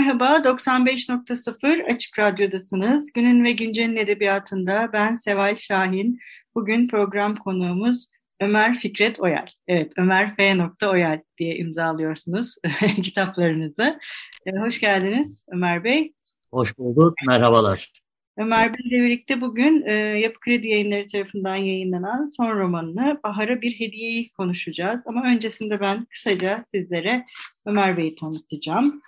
Merhaba, 95.0 Açık Radyo'dasınız. Günün ve Güncel'in edebiyatında ben Seval Şahin. Bugün program konuğumuz Ömer Fikret Oyal. Evet, Ömer F. Oyal diye imzalıyorsunuz kitaplarınızı. Ee, hoş geldiniz Ömer Bey. Hoş bulduk, merhabalar. Ömer Bey ile birlikte bugün e, Yapı Kredi Yayınları tarafından yayınlanan son romanını Bahar'a bir hediyeyi konuşacağız. Ama öncesinde ben kısaca sizlere Ömer Bey'i tanıtacağım.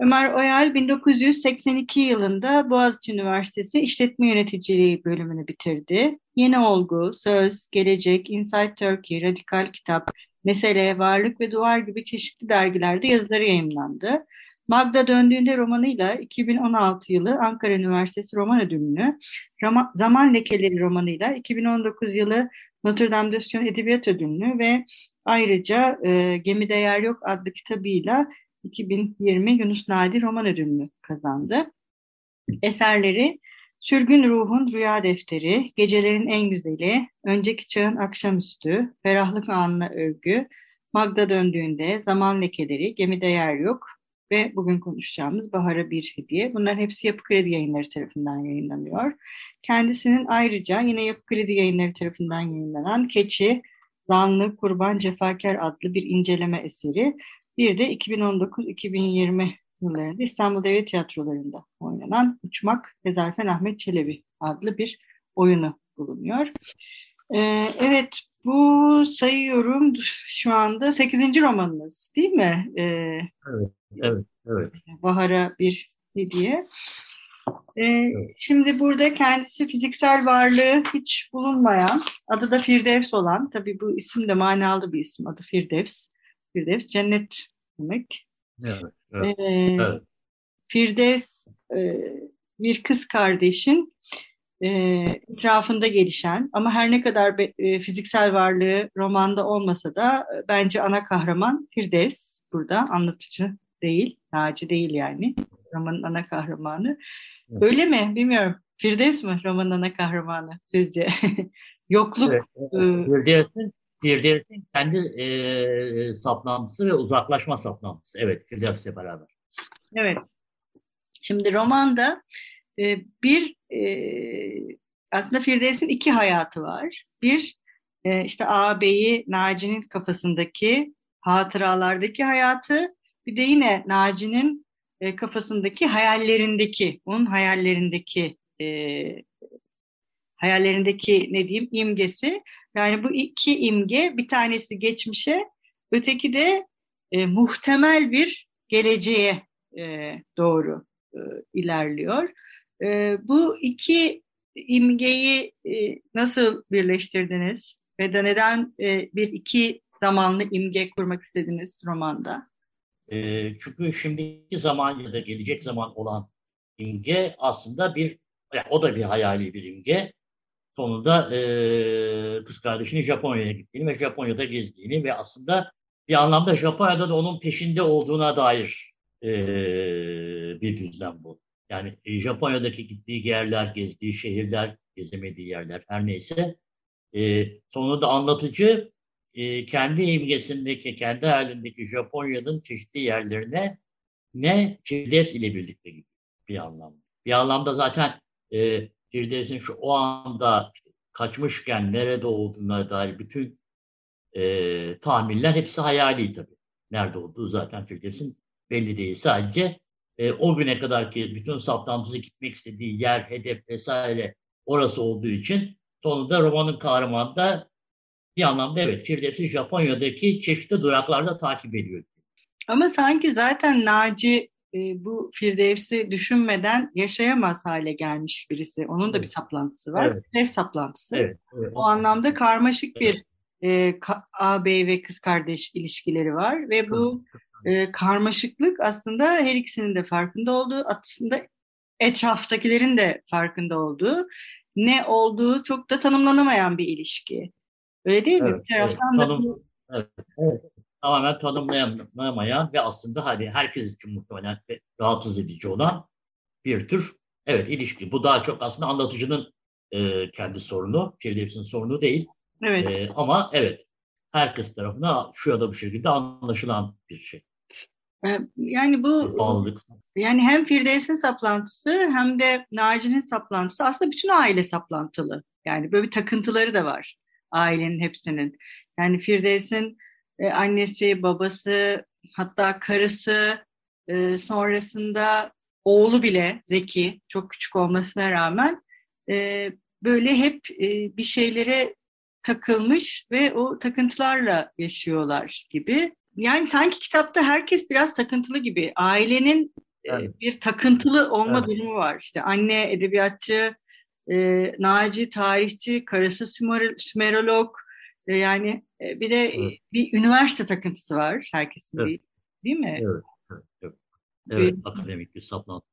Ömer Oyal 1982 yılında Boğaziçi Üniversitesi İşletme Yöneticiliği bölümünü bitirdi. Yeni Olgu, Söz, Gelecek, Inside Turkey, Radikal Kitap, Mesele, Varlık ve Duvar gibi çeşitli dergilerde yazıları yayınlandı. Magda döndüğünde romanıyla 2016 yılı Ankara Üniversitesi Roman Ödülünü, Zaman Lekeleri romanıyla 2019 yılı Notre Dame de Sion Edebiyat Ödülünü ve ayrıca e, Gemide Yer Yok adlı kitabıyla 2020 Yunus Nadi Roman Ödülünü kazandı. Eserleri Sürgün Ruhun Rüya Defteri, Gecelerin En Güzeli, Önceki Çağın Akşamüstü, Ferahlık Anına Övgü, Magda Döndüğünde, Zaman Lekeleri, Gemide Yer Yok ve bugün konuşacağımız Bahar'a Bir Hediye. Bunlar hepsi Yapı Kredi Yayınları tarafından yayınlanıyor. Kendisinin ayrıca yine Yapı Kredi Yayınları tarafından yayınlanan Keçi, Zanlı, Kurban, Cefakar adlı bir inceleme eseri bir de 2019-2020 yıllarında İstanbul Devlet Tiyatroları'nda oynanan Uçmak Ezarfen Ahmet Çelebi adlı bir oyunu bulunuyor. Ee, evet bu sayıyorum şu anda 8. romanınız değil mi? Ee, evet, evet, evet. Bahar'a bir hediye. Ee, evet. Şimdi burada kendisi fiziksel varlığı hiç bulunmayan, adı da Firdevs olan, tabii bu isim de manalı bir isim, adı Firdevs. Firdevs cennet demek. Evet, evet, ee, evet. Firdevs e, bir kız kardeşin e, etrafında gelişen ama her ne kadar be, e, fiziksel varlığı romanda olmasa da e, bence ana kahraman Firdevs burada anlatıcı değil, Naci değil yani romanın ana kahramanı. Evet. Öyle mi? Bilmiyorum. Firdevs mi romanın ana kahramanı sizce? Yokluk. Evet, evet. Firdevs'in Firdevs'in kendi e, saplantısı ve uzaklaşma saplantısı. Evet, Firdevs'le beraber. Evet. Şimdi romanda e, bir e, aslında Firdevs'in iki hayatı var. Bir e, işte ağabeyi Naci'nin kafasındaki hatıralardaki hayatı bir de yine Naci'nin e, kafasındaki hayallerindeki, onun hayallerindeki e, hayallerindeki ne diyeyim imgesi yani bu iki imge bir tanesi geçmişe, öteki de e, muhtemel bir geleceğe e, doğru e, ilerliyor. E, bu iki imgeyi e, nasıl birleştirdiniz? Ve de neden e, bir iki zamanlı imge kurmak istediniz romanda? E, çünkü şimdiki zaman ya da gelecek zaman olan imge aslında bir, yani o da bir hayali bir imge sonunda e, kız kardeşinin Japonya'ya gittiğini ve Japonya'da gezdiğini ve aslında bir anlamda Japonya'da da onun peşinde olduğuna dair e, bir düzlem bu. Yani e, Japonya'daki gittiği yerler, gezdiği şehirler, gezemediği yerler her neyse e, sonunda anlatıcı e, kendi imgesindeki, kendi halindeki Japonya'nın çeşitli yerlerine ne Firdevs ile birlikte gidiyor bir anlamda. Bir anlamda zaten e, Firdevs'in şu o anda kaçmışken nerede olduğuna dair bütün e, tahminler hepsi hayali tabii. Nerede olduğu zaten Firdevs'in belli değil. Sadece e, o güne kadar ki bütün saplantısı gitmek istediği yer, hedef vesaire orası olduğu için sonunda romanın kahramanı da bir anlamda evet Firdevs'i Japonya'daki çeşitli duraklarda takip ediyor. Ama sanki zaten Naci e, bu Firdevs'i düşünmeden yaşayamaz hale gelmiş birisi. Onun da bir saplantısı var. Evet. Firdevs saplantısı. Evet, evet. O anlamda karmaşık bir e, ka- ağabey ve kız kardeş ilişkileri var ve bu e, karmaşıklık aslında her ikisinin de farkında olduğu, aslında etraftakilerin de farkında olduğu, ne olduğu çok da tanımlanamayan bir ilişki. Öyle değil mi? Evet, bir taraftan evet. da Tanım- Evet, evet. Tamamen tanımlayamayan ve aslında hani herkes için muhtemelen rahatsız edici olan bir tür evet ilişki. Bu daha çok aslında anlatıcının e, kendi sorunu, Firdevs'in sorunu değil. evet. E, ama evet herkes tarafından şu ya da bu şekilde anlaşılan bir şey. E, Yani bu bağlılık. yani hem Firdevs'in saplantısı hem de Naci'nin saplantısı aslında bütün aile saplantılı. Yani böyle bir takıntıları da var ailenin hepsinin. Yani Firdevs'in e, annesi, babası, hatta karısı, e, sonrasında oğlu bile Zeki, çok küçük olmasına rağmen e, böyle hep e, bir şeylere takılmış ve o takıntılarla yaşıyorlar gibi. Yani sanki kitapta herkes biraz takıntılı gibi. Ailenin e, Evet. bir takıntılı olma Evet. durumu var. İşte anne edebiyatçı, e, Naci tarihçi, karısı Sümer- Sümerolog. E, yani e, bir de e, Evet. bir üniversite takıntısı var herkesin Evet. değil, değil mi? Evet, evet, evet. Evet, akademik bir saplantı.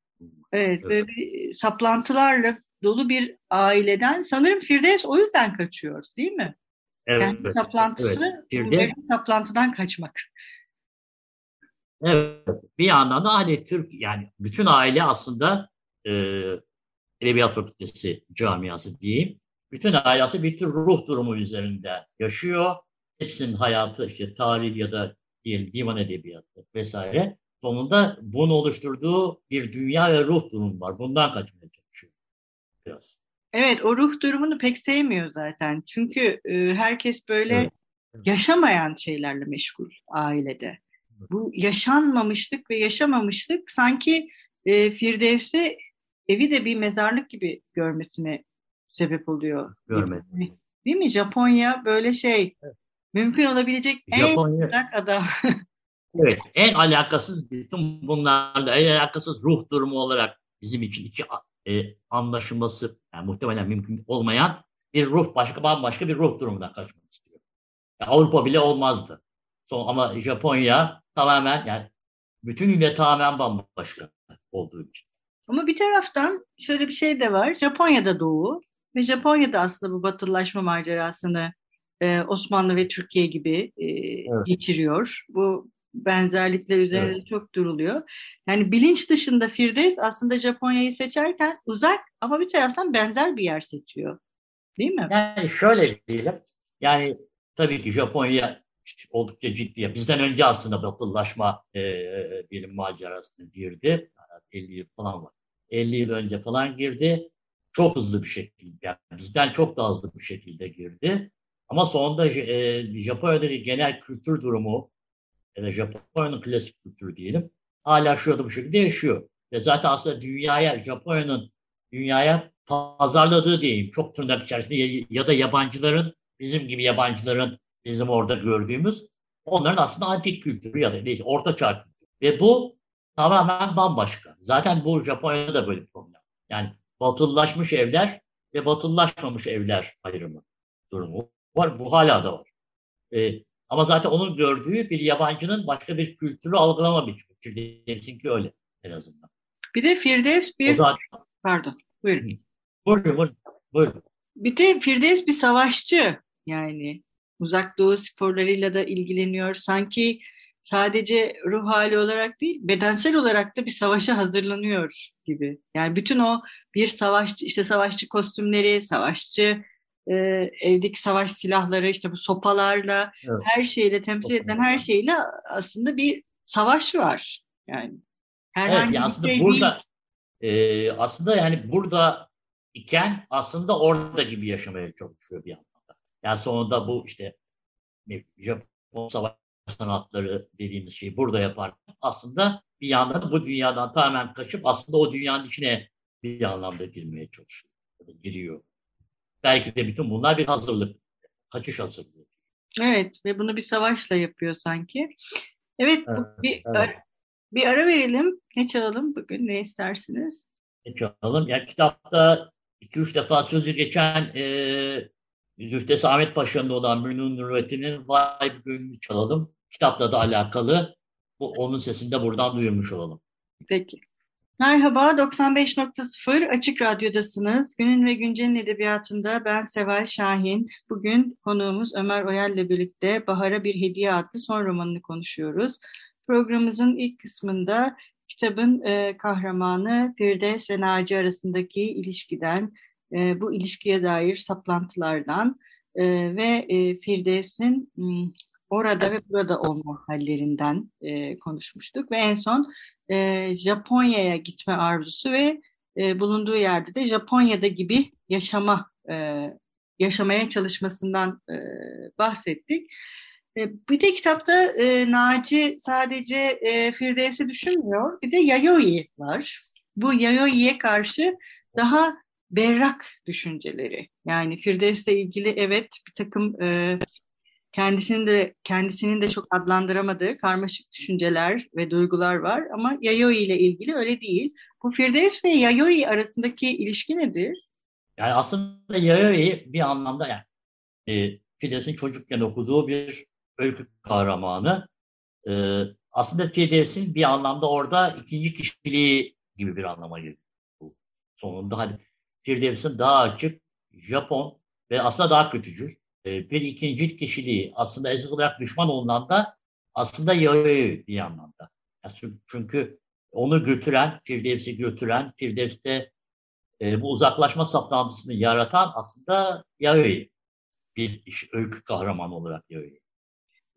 Evet, Evet. böyle bir saplantılarla dolu bir aileden sanırım Firdevs o yüzden kaçıyor, değil mi? Evet, Kendi evet, saplantısı, evet. Firdevs- saplantıdan kaçmak. Evet, bir yandan da hani Türk yani bütün aile aslında e, Edebiyat Fakültesi camiası diyeyim. Bütün bir tür ruh durumu üzerinde yaşıyor. Hepsinin hayatı işte tarih ya da diyelim divan edebiyatı vesaire. Sonunda bunu oluşturduğu bir dünya ve ruh durumu var. Bundan kaçmaya çalışıyor biraz. Evet, o ruh durumunu pek sevmiyor zaten. Çünkü e, herkes böyle Evet. yaşamayan şeylerle meşgul ailede. Bu yaşanmamışlık ve yaşamamışlık sanki e, Firdevs'i evi de bir mezarlık gibi görmesine sebep oluyor. Görmedi. Değil mi? Japonya böyle şey mümkün olabilecek en Japonya uzak adam. Evet, en alakasız bütün bunlarla en alakasız ruh durumu olarak bizim için iki e, anlaşılması yani muhtemelen mümkün olmayan bir ruh başka bambaşka bir ruh durumundan kaçmak istiyor. Yani Avrupa bile olmazdı. Son, ama Japonya tamamen yani bütünüyle tamamen bambaşka olduğu için. Ama bir taraftan şöyle bir şey de var. Japonya'da doğu ve Japonya'da aslında bu batılılaşma macerasını e, Osmanlı ve Türkiye gibi e, geçiriyor. Bu benzerlikler üzerinde Evet. çok duruluyor. Yani bilinç dışında Firdevs aslında Japonya'yı seçerken uzak ama bir taraftan benzer bir yer seçiyor. Değil mi? Yani şöyle diyelim. Yani tabii ki Japonya oldukça ciddi. Bizden önce aslında batılılaşma e, diyelim macerasına girdi. 50 yıl falan var. 50 yıl önce falan girdi. Çok hızlı bir şekilde. Yani bizden çok daha hızlı bir şekilde girdi. Ama sonunda e, Japonya'daki genel kültür durumu ya da Japonya'nın klasik kültürü diyelim hala şu da bu şekilde yaşıyor. Ve zaten aslında dünyaya, Japonya'nın dünyaya pazarladığı diyeyim çok tırnak içerisinde ya, da yabancıların bizim gibi yabancıların bizim orada gördüğümüz onların aslında antik kültürü ya da neyse orta çağ kültürü. Ve bu tamamen bambaşka. Zaten bu Japonya'da da böyle bir problem. Yani batılılaşmış evler ve batılılaşmamış evler ayrımı durumu var. Bu hala da var. Ee, ama zaten onun gördüğü bir yabancının başka bir kültürü algılama biçimi. Firdevs'inki öyle en azından. Bir de Firdevs O bir zaten, pardon buyurun. buyurun, buyurun, buyurun. Bir de Firdevs bir savaşçı yani uzak doğu sporlarıyla da ilgileniyor. Sanki sadece ruh hali olarak değil bedensel olarak da bir savaşa hazırlanıyor gibi. Yani bütün o bir savaşçı işte savaşçı kostümleri, savaşçı e, evdeki savaş silahları işte bu sopalarla Evet. her şeyle temsil edilen her şeyle aslında bir savaş var. Yani Evet, herhangi bir aslında şey değil. burada e, aslında yani burada iken aslında orada gibi yaşamaya çalışıyor bir anlamda. Yani sonunda bu işte Japon savaş sanatları dediğimiz şeyi burada yapar. Aslında bir yandan da bu dünyadan tamamen kaçıp aslında o dünyanın içine bir anlamda girmeye çalışıyor. Giriyor. Belki de bütün bunlar bir hazırlık. Kaçış hazırlığı. Evet ve bunu bir savaşla yapıyor sanki. Evet, bu Evet, bir evet. bir ara verelim. Ne çalalım bugün? Ne istersiniz? Ne çalalım? Ya kitapta iki üç defa sözü geçen e, Züftesi Ahmet Paşa'nın olan Münun Nurvettin'in Vay Gönlü çalalım. Kitapla da alakalı. Bu, onun sesini de buradan duyurmuş olalım. Peki. Merhaba, 95.0 Açık Radyo'dasınız. Günün ve Güncel'in edebiyatında ben Seval Şahin. Bugün konuğumuz Ömer Oyal ile birlikte Bahar'a Bir Hediye adlı son romanını konuşuyoruz. Programımızın ilk kısmında kitabın e, kahramanı Firdevs ve Naci arasındaki ilişkiden, e, bu ilişkiye dair saplantılardan e, ve e, Firdevs'in orada ve burada olma hallerinden e, konuşmuştuk. Ve en son e, Japonya'ya gitme arzusu ve e, bulunduğu yerde de Japonya'da gibi yaşama e, yaşamaya çalışmasından e, bahsettik. E, bir de kitapta e, Naci sadece e, Firdevs'i düşünmüyor. Bir de Yayoi var. Bu Yayoi'ye karşı daha berrak düşünceleri. Yani Firdevs'le ilgili evet bir takım e, kendisinin de kendisinin de çok adlandıramadığı karmaşık düşünceler ve duygular var ama Yayoi ile ilgili öyle değil. Bu Firdevs ve Yayoi arasındaki ilişki nedir? Yani aslında Yayoi bir anlamda yani e, Firdevs'in çocukken okuduğu bir öykü kahramanı. E, aslında Firdevs'in bir anlamda orada ikinci kişiliği gibi bir anlama geliyor. Sonunda hani Firdevs'in daha açık, Japon ve aslında daha kötücül e, bir ikinci kişiliği aslında esas olarak düşman olunan da aslında Yahudi bir anlamda. çünkü onu götüren, Firdevs'i götüren, Firdevs'te e, bu uzaklaşma saplantısını yaratan aslında Yahudi. Bir öykü kahramanı olarak Yahudi.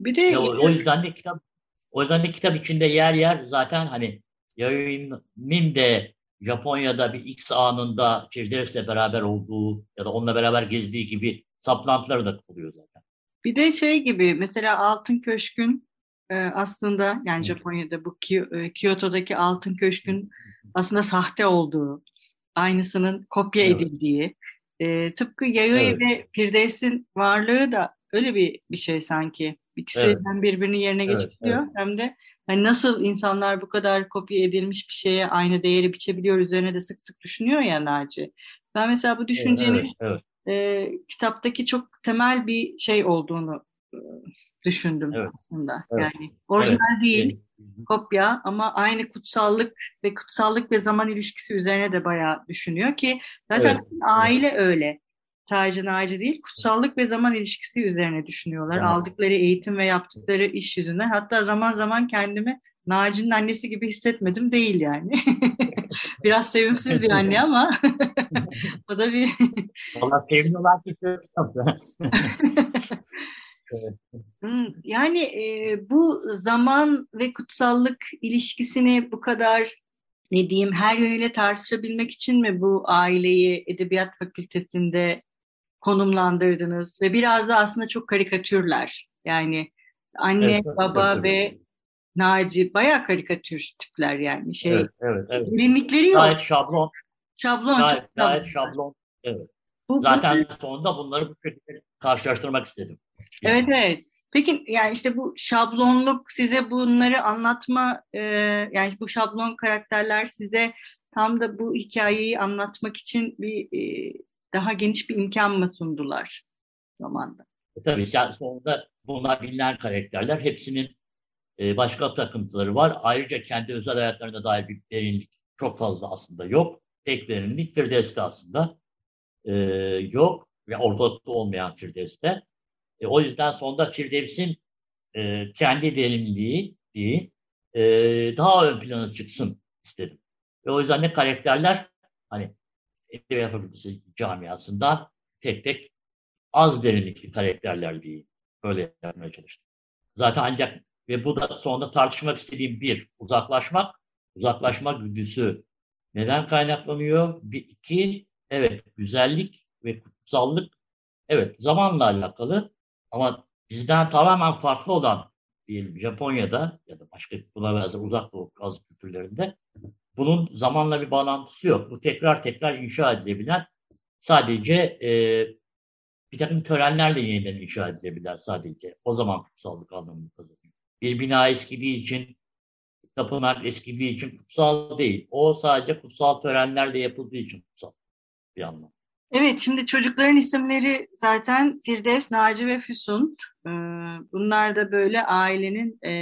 Bir de ya, o, o yüzden de kitap o yüzden de kitap içinde yer yer zaten hani Yahudi'nin de Japonya'da bir X anında Firdevs'le beraber olduğu ya da onunla beraber gezdiği gibi saplantıları da oluyor zaten. Bir de şey gibi mesela Altın Köşk'ün e, aslında yani Japonya'da bu e, Kyoto'daki Altın Köşk'ün aslında sahte olduğu, aynısının kopya evet. edildiği, e, tıpkı Yayoi evet. ve Firdevs'in varlığı da öyle bir bir şey sanki. İkisi evet. hem birbirini yerine evet, geçiriyor evet. hem de hani nasıl insanlar bu kadar kopya edilmiş bir şeye aynı değeri biçebiliyor üzerine de sık sık düşünüyor ya Naci. Ben mesela bu düşüncenin evet, evet e, kitaptaki çok temel bir şey olduğunu e, düşündüm evet. aslında. Evet. Yani orijinal evet. değil, kopya ama aynı kutsallık ve kutsallık ve zaman ilişkisi üzerine de bayağı düşünüyor ki zaten evet. aile evet. öyle. Sadece Naci değil, kutsallık ve zaman ilişkisi üzerine düşünüyorlar. Evet. Aldıkları eğitim ve yaptıkları iş yüzünden. Hatta zaman zaman kendimi Naci'nin annesi gibi hissetmedim değil yani. Biraz sevimsiz bir anne ama o da bir... Valla kişi hmm, Yani e, bu zaman ve kutsallık ilişkisini bu kadar ne diyeyim her yönüyle tartışabilmek için mi bu aileyi Edebiyat Fakültesinde konumlandırdınız ve biraz da aslında çok karikatürler yani anne, evet, baba evet, ve Naci bayağı karikatür tipler yani şey. Evet, evet, evet. Yok. Gayet şablon. Şablon. Gayet, çok gayet şablon. Evet. Bu, Zaten bu, sonunda bunları bu şekilde karşılaştırmak istedim. Yani. Evet evet. Peki yani işte bu şablonluk size bunları anlatma e, yani bu şablon karakterler size tam da bu hikayeyi anlatmak için bir e, daha geniş bir imkan mı sundular romanda? E, tabii yani sonunda bunlar bilinen karakterler. Hepsinin e, başka takıntıları var. Ayrıca kendi özel hayatlarına dair bir derinlik çok fazla aslında yok. Tek derinlik Firdevs'te aslında e, yok ve ortalıkta olmayan Firdevs'te. E, o yüzden sonunda Firdevs'in e, kendi derinliği değil, e, daha ön plana çıksın istedim. Ve o yüzden de karakterler hani Edebiyat Fakültesi camiasından tek tek az derinlikli karakterler değil. Böyle yapmaya çalıştım. Zaten ancak ve bu da sonunda tartışmak istediğim bir, uzaklaşmak. Uzaklaşma güdüsü neden kaynaklanıyor? Bir, iki, evet güzellik ve kutsallık evet zamanla alakalı ama bizden tamamen farklı olan diyelim Japonya'da ya da başka buna benzer uzak doğu bazı kültürlerinde bunun zamanla bir bağlantısı yok. Bu tekrar tekrar inşa edilebilen sadece e, bir takım törenlerle yeniden inşa edilebilir sadece. O zaman kutsallık anlamını kazanıyor bir bina eskidiği için tapınak eskidiği için kutsal değil. O sadece kutsal törenlerle yapıldığı için kutsal bir anlam. Evet, şimdi çocukların isimleri zaten Firdevs, Naci ve Füsun. Ee, bunlar da böyle ailenin e,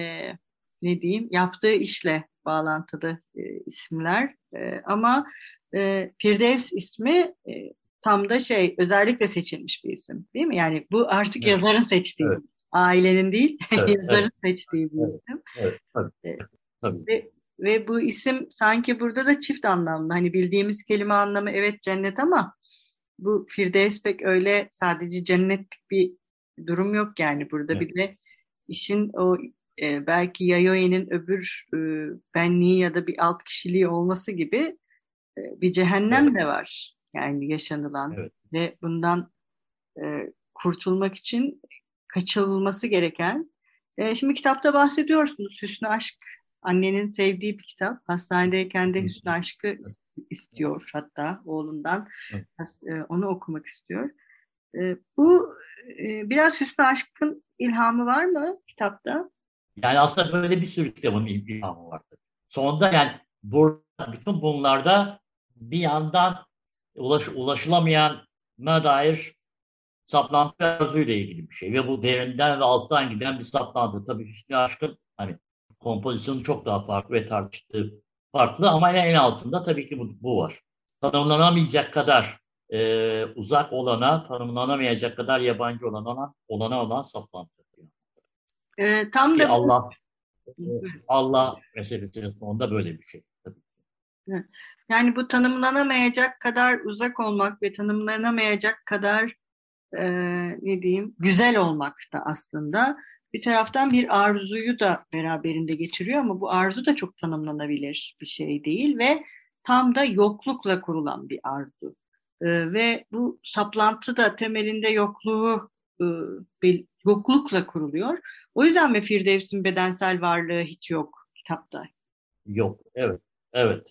ne diyeyim yaptığı işle bağlantılı e, isimler. E, ama e, Firdevs ismi e, tam da şey özellikle seçilmiş bir isim değil mi? Yani bu artık evet. yazarın seçtiği, evet. ailenin değil evet, yazarın evet. seçtiği bir evet, isim. Evet, tabii, e, tabii. Ve, ve bu isim sanki burada da çift anlamlı. Hani bildiğimiz kelime anlamı evet cennet ama bu Firdevs pek öyle sadece cennet bir durum yok yani burada evet. bir de işin o e, belki Yayoy'nin öbür e, benliği ya da bir alt kişiliği olması gibi e, bir cehennem evet. de var yani yaşanılan evet. ve bundan e, kurtulmak için kaçılması gereken. E, şimdi kitapta bahsediyorsunuz Hüsnü Aşk annenin sevdiği bir kitap. Hastanedeyken de Hüsnü Aşk'ı istiyor hatta oğlundan. Evet. E, onu okumak istiyor. E, bu e, biraz Hüsnü Aşk'ın ilhamı var mı kitapta? Yani aslında böyle bir sürü kitabın ilhamı vardı. Sonunda yani burada, bütün bunlarda bir yandan ulaş, ulaşılamayan dair saplantı arzuyla ilgili bir şey. Ve bu derinden ve alttan giden bir saplantı. Tabii Hüsnü Aşk'ın hani kompozisyonu çok daha farklı ve tartıştığı farklı ama en altında tabii ki bu, bu var. Tanımlanamayacak kadar e, uzak olana, tanımlanamayacak kadar yabancı olana, olana olan saplantı. E, tam ki da Allah Allah meselesinin sonunda böyle bir şey. Tabii. Yani bu tanımlanamayacak kadar uzak olmak ve tanımlanamayacak kadar e, ne diyeyim güzel olmak da aslında bir taraftan bir arzuyu da beraberinde getiriyor ama bu arzu da çok tanımlanabilir bir şey değil ve tam da yoklukla kurulan bir arzu. E, ve bu saplantı da temelinde yokluğu yoklukla kuruluyor. O yüzden mi Firdevs'in bedensel varlığı hiç yok kitapta? Yok, evet, evet.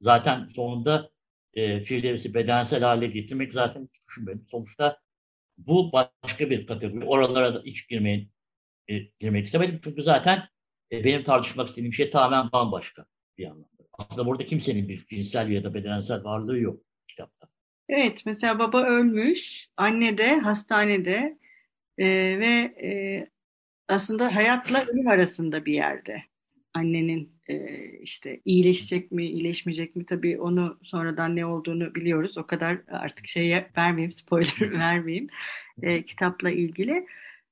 Zaten sonunda e, Firdevs'i bedensel hale getirmek zaten hiç düşünmedim. Sonuçta bu başka bir kategori. Oralara da hiç girmeyin, e, girmek istemedim. Çünkü zaten e, benim tartışmak istediğim şey tamamen bambaşka bir anlamda. Aslında burada kimsenin bir cinsel ya da bedensel varlığı yok kitapta. Evet, mesela baba ölmüş, anne de hastanede e, ve e, aslında hayatla ölüm arasında bir yerde. Annenin e, işte iyileşecek mi, iyileşmeyecek mi tabii onu sonradan ne olduğunu biliyoruz. O kadar artık şey vermeyeyim, spoiler vermeyeyim e, kitapla ilgili.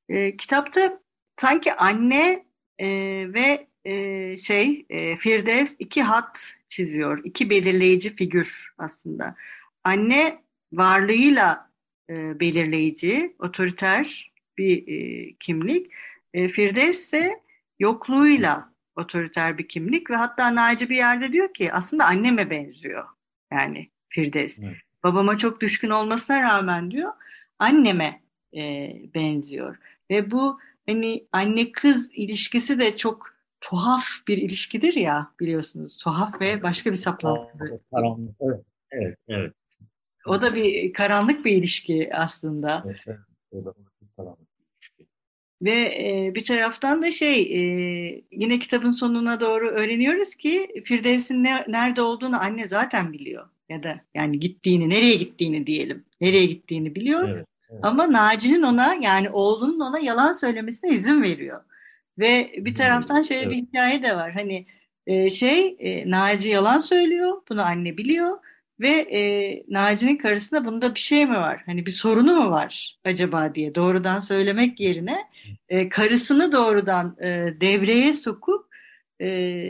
E, kitapta sanki anne e, ve e, şey e, Firdevs iki hat çiziyor. iki belirleyici figür aslında. Anne varlığıyla e, belirleyici, otoriter bir e, kimlik. E, Firdevs ise yokluğuyla otoriter bir kimlik ve hatta Naci bir yerde diyor ki aslında anneme benziyor. Yani Firdevs. Evet. Babama çok düşkün olmasına rağmen diyor anneme e, benziyor. Ve bu hani anne kız ilişkisi de çok tuhaf bir ilişkidir ya biliyorsunuz. Tuhaf ve başka bir saplantı. Evet, evet, evet. O da bir karanlık bir ilişki aslında. Evet, evet. O da karanlık. Ve e, bir taraftan da şey e, yine kitabın sonuna doğru öğreniyoruz ki Firdevs'in ne, nerede olduğunu anne zaten biliyor. Ya da yani gittiğini, nereye gittiğini diyelim. Nereye gittiğini biliyor. Evet, evet. Ama Naci'nin ona yani oğlunun ona yalan söylemesine izin veriyor. Ve bir taraftan şöyle evet. bir hikaye de var. Hani e, şey e, Naci yalan söylüyor. Bunu anne biliyor. Ve e, Naci'nin karısında bunda bir şey mi var? Hani bir sorunu mu var acaba diye doğrudan söylemek yerine e, karısını doğrudan e, devreye sokup e,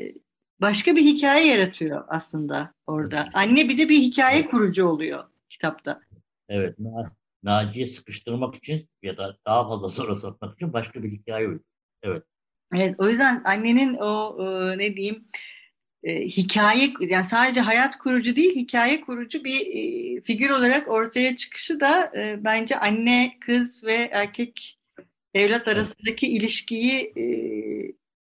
başka bir hikaye yaratıyor aslında orada. Anne bir de bir hikaye kurucu oluyor kitapta. Evet. Naci'yi sıkıştırmak için ya da daha fazla soru sormak için başka bir hikaye uyuyor. Evet. Evet, o yüzden annenin o e, ne diyeyim e, hikaye yani sadece hayat kurucu değil hikaye kurucu bir e, figür olarak ortaya çıkışı da e, bence anne kız ve erkek evlat arasındaki ilişkiyi e,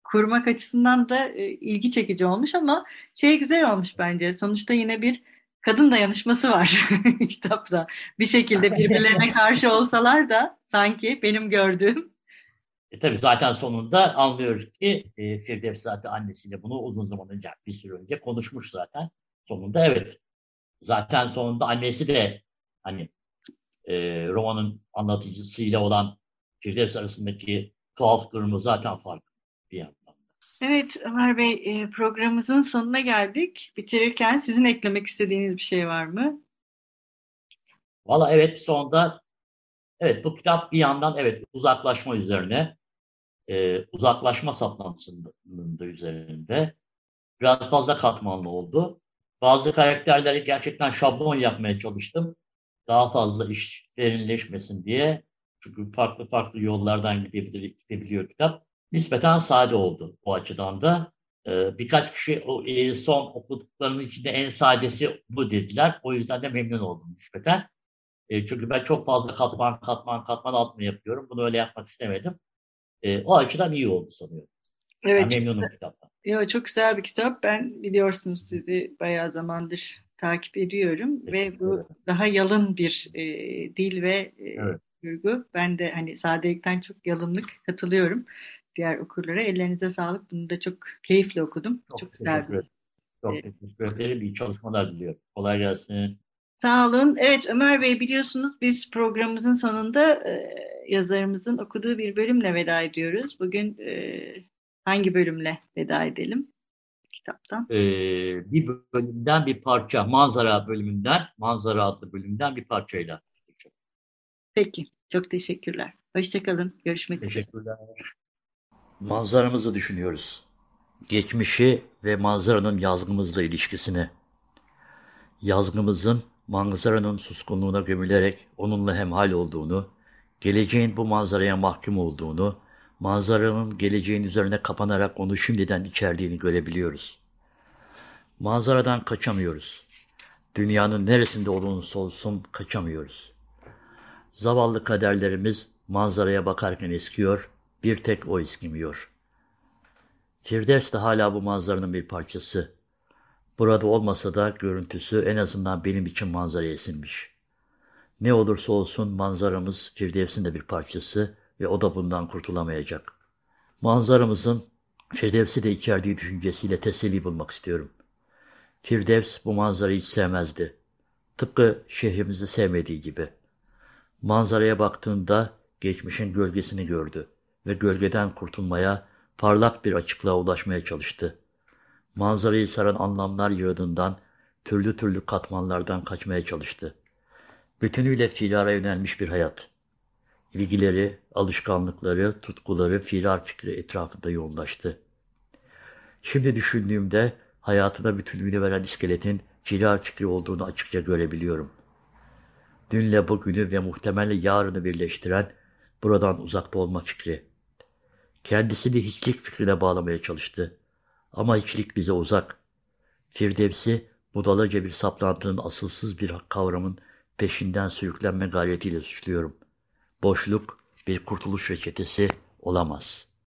kurmak açısından da e, ilgi çekici olmuş ama şey güzel olmuş bence. Sonuçta yine bir kadın dayanışması var kitapta. Bir şekilde birbirlerine karşı olsalar da sanki benim gördüğüm E tabii zaten sonunda anlıyoruz ki e, Firdevs zaten annesiyle bunu uzun zaman önce, bir süre önce konuşmuş zaten. Sonunda evet. Zaten sonunda annesi de hani e, romanın anlatıcısıyla olan Firdevs arasındaki tuhaf durumu zaten farklı bir yandan. Evet Ömer Bey e, programımızın sonuna geldik. Bitirirken sizin eklemek istediğiniz bir şey var mı? Valla evet sonunda evet bu kitap bir yandan evet uzaklaşma üzerine e, uzaklaşma saplantısının da üzerinde biraz fazla katmanlı oldu. Bazı karakterleri gerçekten şablon yapmaya çalıştım. Daha fazla iş derinleşmesin diye. Çünkü farklı farklı yollardan gidebilir, gidebiliyor kitap. Nispeten sade oldu bu açıdan da. Ee, birkaç kişi o, e, son okuduklarının içinde en sadesi bu dediler. O yüzden de memnun oldum nispeten. E, çünkü ben çok fazla katman katman katman atma yapıyorum. Bunu öyle yapmak istemedim. E, o açıdan iyi oldu sanıyorum. Evet. Ben memnunum kitaptan. Yo, çok güzel bir kitap. Ben biliyorsunuz sizi bayağı zamandır takip ediyorum ve bu daha yalın bir e, dil ve e, Evet. duygu. Ben de hani sadelikten çok yalınlık katılıyorum diğer okurlara. Ellerinize sağlık. Bunu da çok keyifle okudum. Çok Çok, güzel teşekkür ederim. Çok Evet. teşekkür ederim. İyi çalışmalar diliyorum. Kolay gelsin. Sağ olun. Evet Ömer Bey biliyorsunuz biz programımızın sonunda e, yazarımızın okuduğu bir bölümle veda ediyoruz. Bugün e, hangi bölümle veda edelim kitaptan? Ee, bir bölümden bir parça, manzara bölümünden, manzara adlı bölümden bir parçayla. Peki. Çok teşekkürler. Hoşçakalın. Görüşmek üzere. Teşekkürler. Manzaramızı düşünüyoruz. Geçmişi ve manzaranın yazgımızla ilişkisini. Yazgımızın manzaranın suskunluğuna gömülerek onunla hemhal olduğunu, geleceğin bu manzaraya mahkum olduğunu, manzaranın geleceğin üzerine kapanarak onu şimdiden içerdiğini görebiliyoruz. Manzaradan kaçamıyoruz. Dünyanın neresinde olursa olsun kaçamıyoruz. Zavallı kaderlerimiz manzaraya bakarken eskiyor, bir tek o eskimiyor. Firdevs de hala bu manzaranın bir parçası. Burada olmasa da görüntüsü en azından benim için manzaraya esinmiş. Ne olursa olsun manzaramız Firdevs'in de bir parçası ve o da bundan kurtulamayacak. Manzaramızın Firdevs'i de içerdiği düşüncesiyle teselli bulmak istiyorum. Firdevs bu manzarayı hiç sevmezdi. Tıpkı şehrimizi sevmediği gibi. Manzaraya baktığında geçmişin gölgesini gördü ve gölgeden kurtulmaya, parlak bir açıklığa ulaşmaya çalıştı. Manzarayı saran anlamlar yığınından, türlü türlü katmanlardan kaçmaya çalıştı. Bütünüyle fiilara yönelmiş bir hayat. İlgileri, alışkanlıkları, tutkuları fiilar fikri etrafında yoğunlaştı. Şimdi düşündüğümde hayatına bütünlüğünü veren iskeletin fiilar fikri olduğunu açıkça görebiliyorum. Dünle bugünü ve muhtemelen yarını birleştiren buradan uzakta olma fikri. Kendisini hiçlik fikrine bağlamaya çalıştı. Ama hiçlik bize uzak. Firdevs'i budalaca bir saplantının asılsız bir kavramın peşinden sürüklenme gayretiyle suçluyorum. Boşluk bir kurtuluş reçetesi olamaz.''